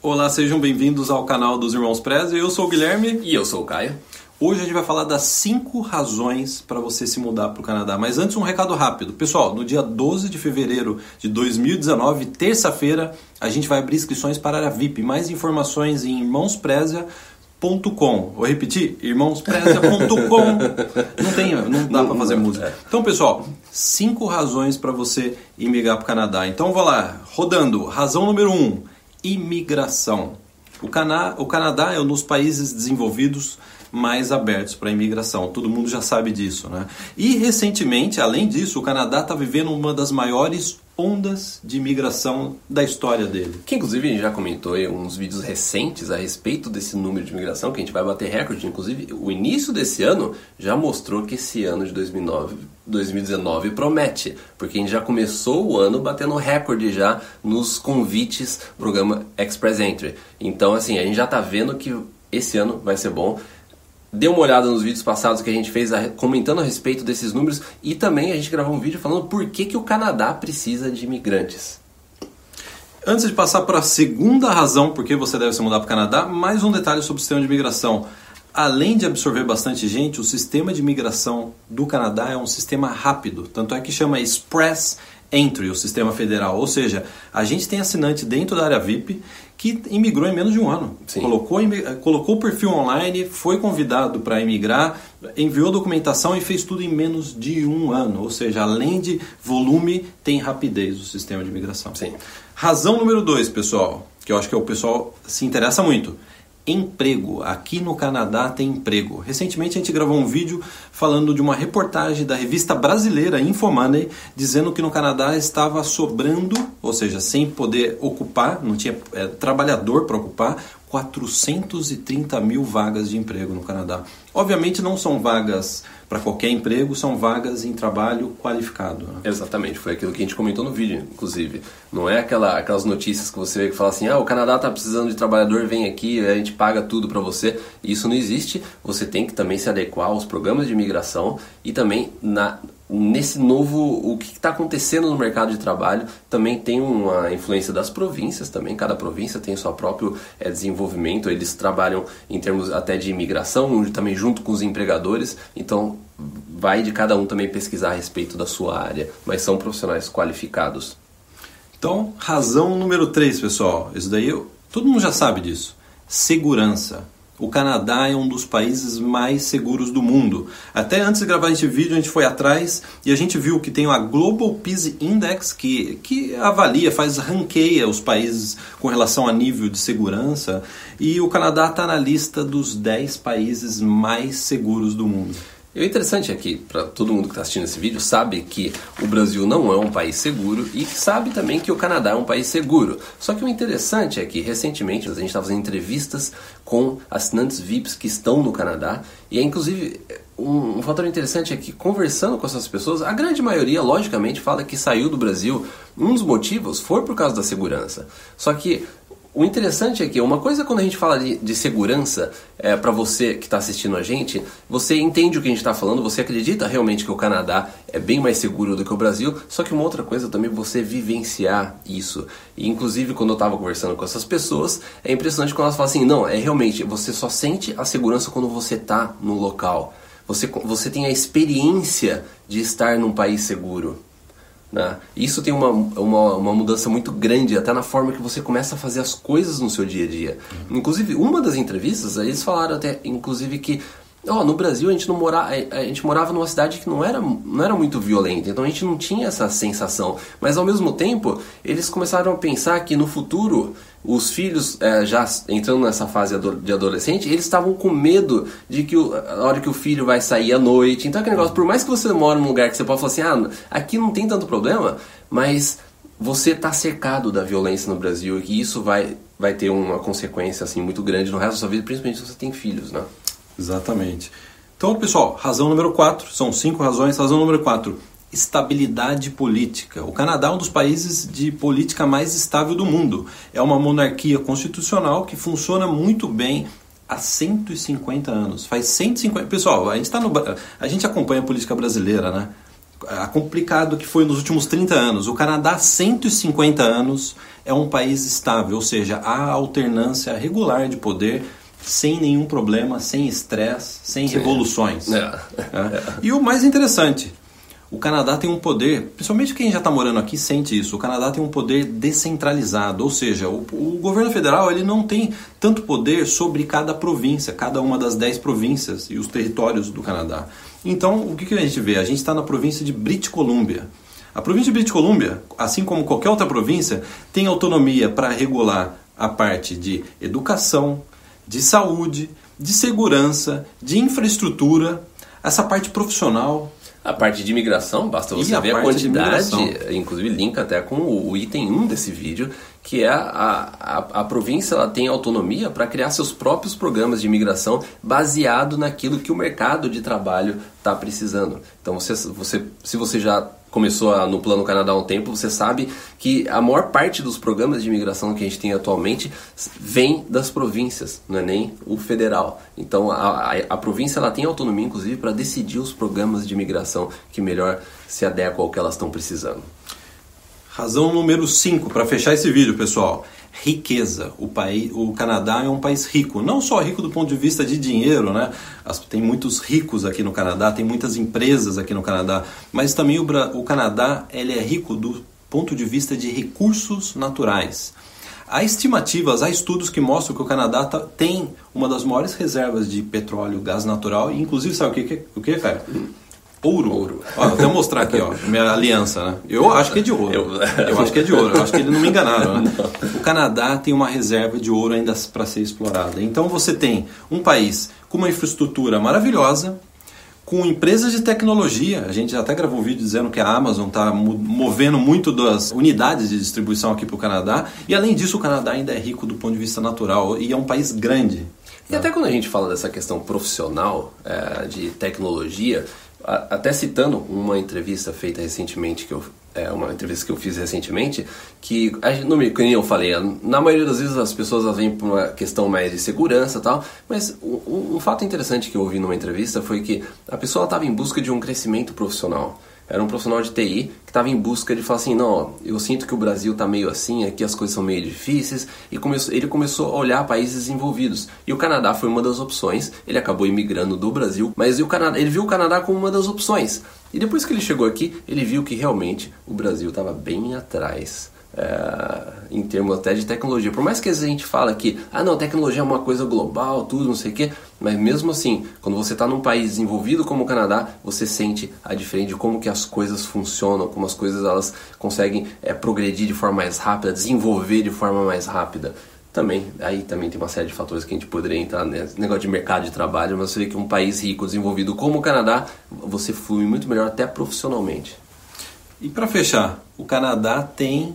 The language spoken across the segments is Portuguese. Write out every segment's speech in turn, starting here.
Olá, sejam bem-vindos ao canal dos Irmãos Preza. Eu sou o Guilherme. E eu sou o Caio. Hoje a gente vai falar das 5 razões para você se mudar para o Canadá. Mas antes, um recado rápido. Pessoal, no dia 12 de fevereiro de 2019, terça-feira, a gente vai abrir inscrições para a VIP. Mais informações em irmãospreza.com. Vou repetir, irmãospreza.com. não tem, não dá para fazer música. Então, pessoal, cinco razões para você imigrar para o Canadá. Então, vou lá, rodando. Razão número 1. Um, imigração. O, Cana o Canadá é um dos países desenvolvidos mais abertos para a imigração. Todo mundo já sabe disso, né? E recentemente, além disso, o Canadá está vivendo uma das maiores ondas de imigração da história dele. Que inclusive a gente já comentou em uns vídeos recentes a respeito desse número de imigração, que a gente vai bater recorde. Inclusive, o início desse ano já mostrou que esse ano de 2009, 2019 promete, porque a gente já começou o ano batendo recorde já nos convites programa Express Entry. Então, assim, a gente já está vendo que esse ano vai ser bom. Dê uma olhada nos vídeos passados que a gente fez comentando a respeito desses números e também a gente gravou um vídeo falando por que, que o Canadá precisa de imigrantes. Antes de passar para a segunda razão por que você deve se mudar para o Canadá, mais um detalhe sobre o sistema de imigração. Além de absorver bastante gente, o sistema de imigração do Canadá é um sistema rápido, tanto é que chama Express Entry, o sistema federal. Ou seja, a gente tem assinante dentro da área VIP que imigrou em menos de um ano. Colocou, colocou o perfil online, foi convidado para imigrar, enviou documentação e fez tudo em menos de um ano. Ou seja, além de volume, tem rapidez o sistema de imigração. Sim. Razão número dois, pessoal, que eu acho que o pessoal se interessa muito emprego. Aqui no Canadá tem emprego. Recentemente a gente gravou um vídeo falando de uma reportagem da revista brasileira Infomoney dizendo que no Canadá estava sobrando, ou seja, sem poder ocupar, não tinha é, trabalhador para ocupar, 430 mil vagas de emprego no Canadá. Obviamente não são vagas para qualquer emprego, são vagas em trabalho qualificado. Né? Exatamente, foi aquilo que a gente comentou no vídeo, inclusive. Não é aquela, aquelas notícias que você vê que fala assim, ah, o Canadá está precisando de trabalhador, vem aqui, a gente paga tudo para você. Isso não existe. Você tem que também se adequar aos programas de imigração e também na nesse novo o que está acontecendo no mercado de trabalho também tem uma influência das províncias também cada província tem o seu próprio é, desenvolvimento eles trabalham em termos até de imigração também junto com os empregadores então vai de cada um também pesquisar a respeito da sua área mas são profissionais qualificados. Então razão número 3 pessoal isso daí eu, todo mundo já sabe disso segurança o Canadá é um dos países mais seguros do mundo. Até antes de gravar este vídeo, a gente foi atrás e a gente viu que tem a Global Peace Index que, que avalia, faz ranqueia os países com relação a nível de segurança. E o Canadá está na lista dos 10 países mais seguros do mundo. E o interessante é que, para todo mundo que está assistindo esse vídeo, sabe que o Brasil não é um país seguro e sabe também que o Canadá é um país seguro. Só que o interessante é que, recentemente, a gente está fazendo entrevistas com assinantes VIPs que estão no Canadá e, é, inclusive, um, um fator interessante é que, conversando com essas pessoas, a grande maioria, logicamente, fala que saiu do Brasil. Um dos motivos foi por causa da segurança. Só que o interessante é que uma coisa quando a gente fala de, de segurança, é, para você que está assistindo a gente, você entende o que a gente está falando, você acredita realmente que o Canadá é bem mais seguro do que o Brasil, só que uma outra coisa também você vivenciar isso. E inclusive quando eu estava conversando com essas pessoas, é impressionante quando elas falam assim, não, é realmente, você só sente a segurança quando você está no local. Você, você tem a experiência de estar num país seguro. Né? Isso tem uma, uma, uma, mudança muito grande, até na forma que você começa a fazer as coisas no seu dia a dia. Uhum. Inclusive, uma das entrevistas, eles falaram até, inclusive, que oh, no Brasil a gente, não mora, a gente morava numa cidade que não era, não era muito violenta, então a gente não tinha essa sensação. Mas ao mesmo tempo, eles começaram a pensar que no futuro os filhos é, já entrando nessa fase de adolescente, eles estavam com medo de que o, a hora que o filho vai sair à noite. Então aquele negócio, por mais que você mora num lugar que você pode falar assim, ah, aqui não tem tanto problema, mas você está cercado da violência no Brasil e isso vai, vai ter uma consequência assim muito grande no resto da sua vida, principalmente se você tem filhos, né? Exatamente. Então, pessoal, razão número 4, são cinco razões. Razão número 4, estabilidade política. O Canadá é um dos países de política mais estável do mundo. É uma monarquia constitucional que funciona muito bem há 150 anos. Faz 150. Pessoal, a gente tá no a gente acompanha a política brasileira, né? a complicado que foi nos últimos 30 anos. O Canadá, 150 anos, é um país estável, ou seja, há alternância regular de poder sem nenhum problema, sem estresse, sem Sim. revoluções. É. É. E o mais interessante, o Canadá tem um poder, principalmente quem já está morando aqui sente isso, o Canadá tem um poder descentralizado, ou seja, o, o, governo federal ele não tem tanto poder sobre cada província, cada uma das dez províncias e os territórios do Canadá. Então, o que, que a gente vê? A gente está na província de British Columbia. A província de British Columbia, assim como qualquer outra província, tem autonomia para regular a parte de educação, de saúde, de segurança, de infraestrutura, essa parte profissional, a parte de imigração, basta você a ver a quantidade, inclusive linka até com o item 1 desse vídeo, que é a, a, a província ela tem autonomia para criar seus próprios programas de imigração baseado naquilo que o mercado de trabalho está precisando. Então, você, você, se você já começou a, no Plano Canadá há um tempo, você sabe que a maior parte dos programas de imigração que a gente tem atualmente vem das províncias, não é nem o federal. Então a, a, a província ela tem autonomia, inclusive, para decidir os programas de imigração que melhor se adequam ao que elas estão precisando. Razão número 5 para fechar esse vídeo, pessoal riqueza. O, país, o Canadá é um país rico, não só rico do ponto de vista de dinheiro, né? tem muitos ricos aqui no Canadá, tem muitas empresas aqui no Canadá, mas também o, o Canadá ele é rico do ponto de vista de recursos naturais. Há estimativas, há estudos que mostram que o Canadá tá, tem uma das maiores reservas de petróleo, gás natural, e inclusive sabe o que, o que cara? Ouro. ouro. Ó, vou até mostrar aqui, ó, minha aliança, né? Eu acho que é de ouro. Eu, eu acho que é de ouro. Eu acho que eles não me enganaram, né? O Canadá tem uma reserva de ouro ainda para ser explorada. Então você tem um país com uma infraestrutura maravilhosa, com empresas de tecnologia. A gente até gravou um vídeo dizendo que a Amazon está movendo muito das unidades de distribuição aqui para o Canadá. E além disso, o Canadá ainda é rico do ponto de vista natural e é um país grande. E até quando a gente fala dessa questão profissional é, de tecnologia, até citando uma entrevista feita recentemente que eu é uma entrevista que eu fiz recentemente que no como eu falei na maioria das vezes as pessoas elas vêm por uma questão mais de segurança tal mas um, um fato interessante que eu ouvi numa entrevista foi que a pessoa estava em busca de um crescimento profissional era um profissional de TI que estava em busca de falar assim, não, eu sinto que o Brasil está meio assim, aqui as coisas são meio difíceis, e começou, ele começou a olhar países desenvolvidos. E o Canadá foi uma das opções, ele acabou imigrando do Brasil, mas o Canadá, ele viu o Canadá como uma das opções. E depois que ele chegou aqui, ele viu que realmente o Brasil estava bem atrás é, em termos até de tecnologia. Por mais que a gente fala que ah não, tecnologia é uma coisa global, tudo, não sei o quê, mas mesmo assim, quando você está num país desenvolvido como o Canadá, você sente a diferença de como que as coisas funcionam, como as coisas elas conseguem é, progredir de forma mais rápida, desenvolver de forma mais rápida. Também, aí também tem uma série de fatores que a gente poderia entrar nesse negócio de mercado de trabalho, mas você vê que um país rico, desenvolvido como o Canadá, você flui muito melhor até profissionalmente. E para fechar, o Canadá tem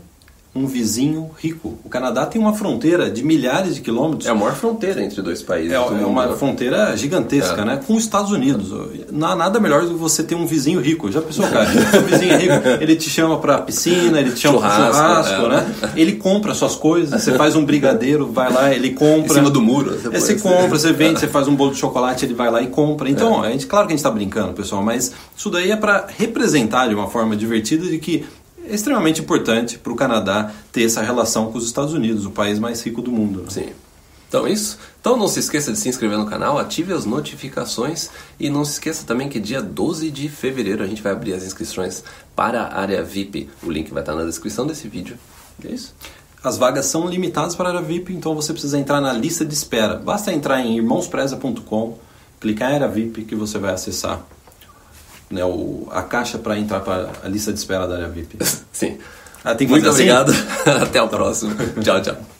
um vizinho rico. O Canadá tem uma fronteira de milhares de quilômetros. É a maior fronteira entre dois países. É, é uma fronteira gigantesca, é. né? Com os Estados Unidos. Não há nada melhor do que você ter um vizinho rico. Já pensou, cara? Seu vizinho é rico, ele te chama para piscina, ele te chama para churrasco, é. né? Ele compra suas coisas, você faz um brigadeiro, vai lá, ele compra. Em cima do muro. Você, você compra, você vende, você faz um bolo de chocolate, ele vai lá e compra. Então, é. a gente, claro que a gente está brincando, pessoal, mas isso daí é para representar de uma forma divertida de que é extremamente importante para o Canadá ter essa relação com os Estados Unidos, o país mais rico do mundo. Né? Sim. Então é isso. Então não se esqueça de se inscrever no canal, ative as notificações e não se esqueça também que dia 12 de fevereiro a gente vai abrir as inscrições para a área VIP. O link vai estar na descrição desse vídeo. É isso. As vagas são limitadas para a área VIP, então você precisa entrar na lista de espera. Basta entrar em irmãospreza.com, clicar em área VIP que você vai acessar né, o, a caixa para entrar para a lista de espera da área VIP. Sim. Ah, Muito obrigado. Assim? Até o próximo. tchau, tchau.